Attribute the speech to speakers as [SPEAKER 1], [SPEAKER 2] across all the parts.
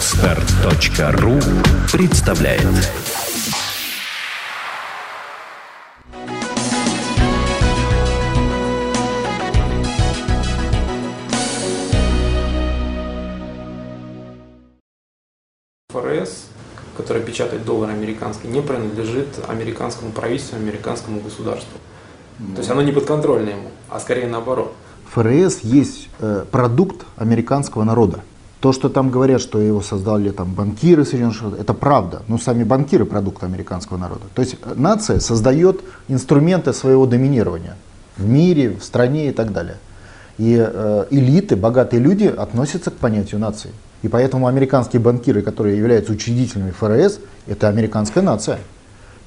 [SPEAKER 1] Отстар.ру представляет
[SPEAKER 2] ФРС, который печатает доллар американский, не принадлежит американскому правительству, американскому государству. То есть оно не подконтрольно ему, а скорее наоборот.
[SPEAKER 3] ФРС есть э, продукт американского народа. То, что там говорят, что его создали там банкиры Соединенных Штатов, это правда. Но сами банкиры продукт американского народа. То есть э, нация создает инструменты своего доминирования в мире, в стране и так далее. И э, элиты, богатые люди относятся к понятию нации. И поэтому американские банкиры, которые являются учредителями ФРС, это американская нация.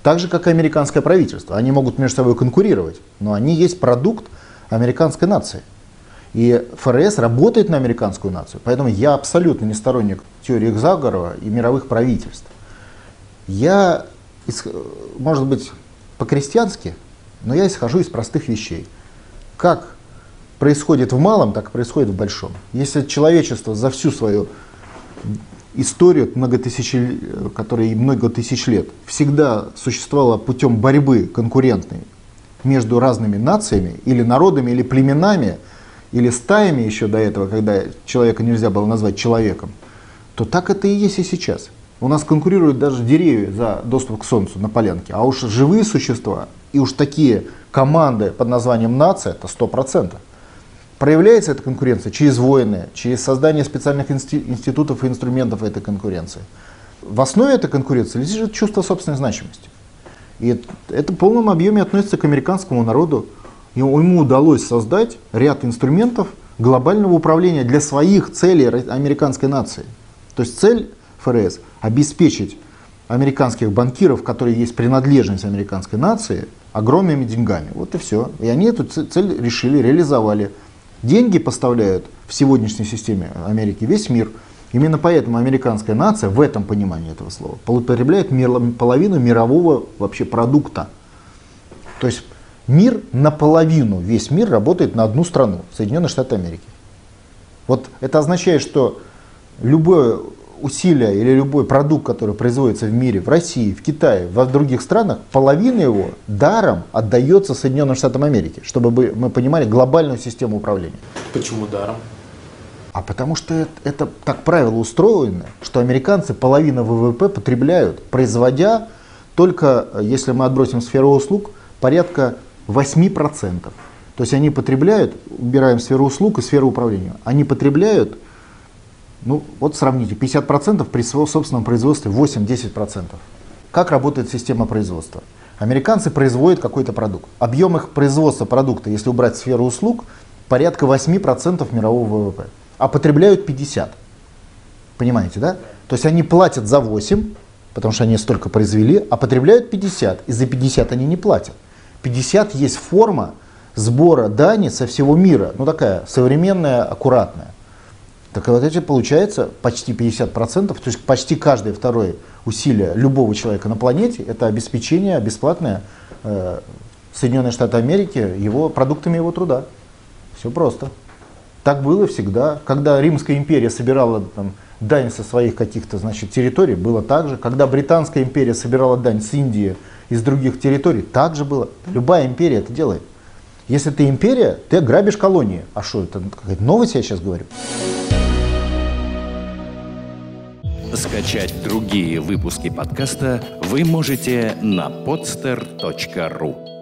[SPEAKER 3] Так же, как и американское правительство. Они могут между собой конкурировать, но они есть продукт американской нации. И ФРС работает на американскую нацию. Поэтому я абсолютно не сторонник теории Экзагорова и мировых правительств. Я, может быть, по-крестьянски, но я исхожу из простых вещей. Как происходит в малом, так и происходит в большом. Если человечество за всю свою историю, много тысяч, которая много тысяч лет, всегда существовала путем борьбы конкурентной между разными нациями или народами, или племенами – или стаями еще до этого, когда человека нельзя было назвать человеком, то так это и есть и сейчас. У нас конкурируют даже деревья за доступ к Солнцу на полянке, а уж живые существа и уж такие команды под названием нация, это 100%. Проявляется эта конкуренция через войны, через создание специальных институтов и инструментов этой конкуренции. В основе этой конкуренции лежит чувство собственной значимости. И это в полном объеме относится к американскому народу. Ему удалось создать ряд инструментов глобального управления для своих целей американской нации. То есть цель ФРС – обеспечить американских банкиров, которые есть принадлежность американской нации, огромными деньгами. Вот и все. И они эту цель решили, реализовали. Деньги поставляют в сегодняшней системе Америки весь мир. Именно поэтому американская нация в этом понимании этого слова потребляет половину мирового вообще продукта. То есть Мир наполовину, весь мир работает на одну страну, Соединенные Штаты Америки. Вот это означает, что любое усилие или любой продукт, который производится в мире, в России, в Китае, в других странах, половина его даром отдается Соединенным Штатам Америки, чтобы мы понимали глобальную систему управления.
[SPEAKER 2] Почему даром?
[SPEAKER 3] А потому что это, это так правило устроено, что американцы половину ВВП потребляют, производя только, если мы отбросим сферу услуг, порядка 8%. То есть они потребляют, убираем сферу услуг и сферу управления, они потребляют, ну вот сравните, 50% при собственном производстве 8-10%. Как работает система производства? Американцы производят какой-то продукт. Объем их производства продукта, если убрать сферу услуг, порядка 8% мирового ВВП. А потребляют 50%. Понимаете, да? То есть они платят за 8, потому что они столько произвели, а потребляют 50. И за 50 они не платят. 50 есть форма сбора дани со всего мира, ну такая современная, аккуратная. Так вот эти получается почти 50%, то есть почти каждое второе усилие любого человека на планете это обеспечение бесплатное э, Соединенные Штаты Америки его продуктами его труда. Все просто. Так было всегда. Когда Римская империя собирала там, дань со своих каких-то значит, территорий, было так же. Когда Британская империя собирала дань с Индии, из других территорий. Так же было. Любая империя это делает. Если ты империя, ты грабишь колонии. А что, это какая-то новость я сейчас говорю?
[SPEAKER 1] Скачать другие выпуски подкаста вы можете на podster.ru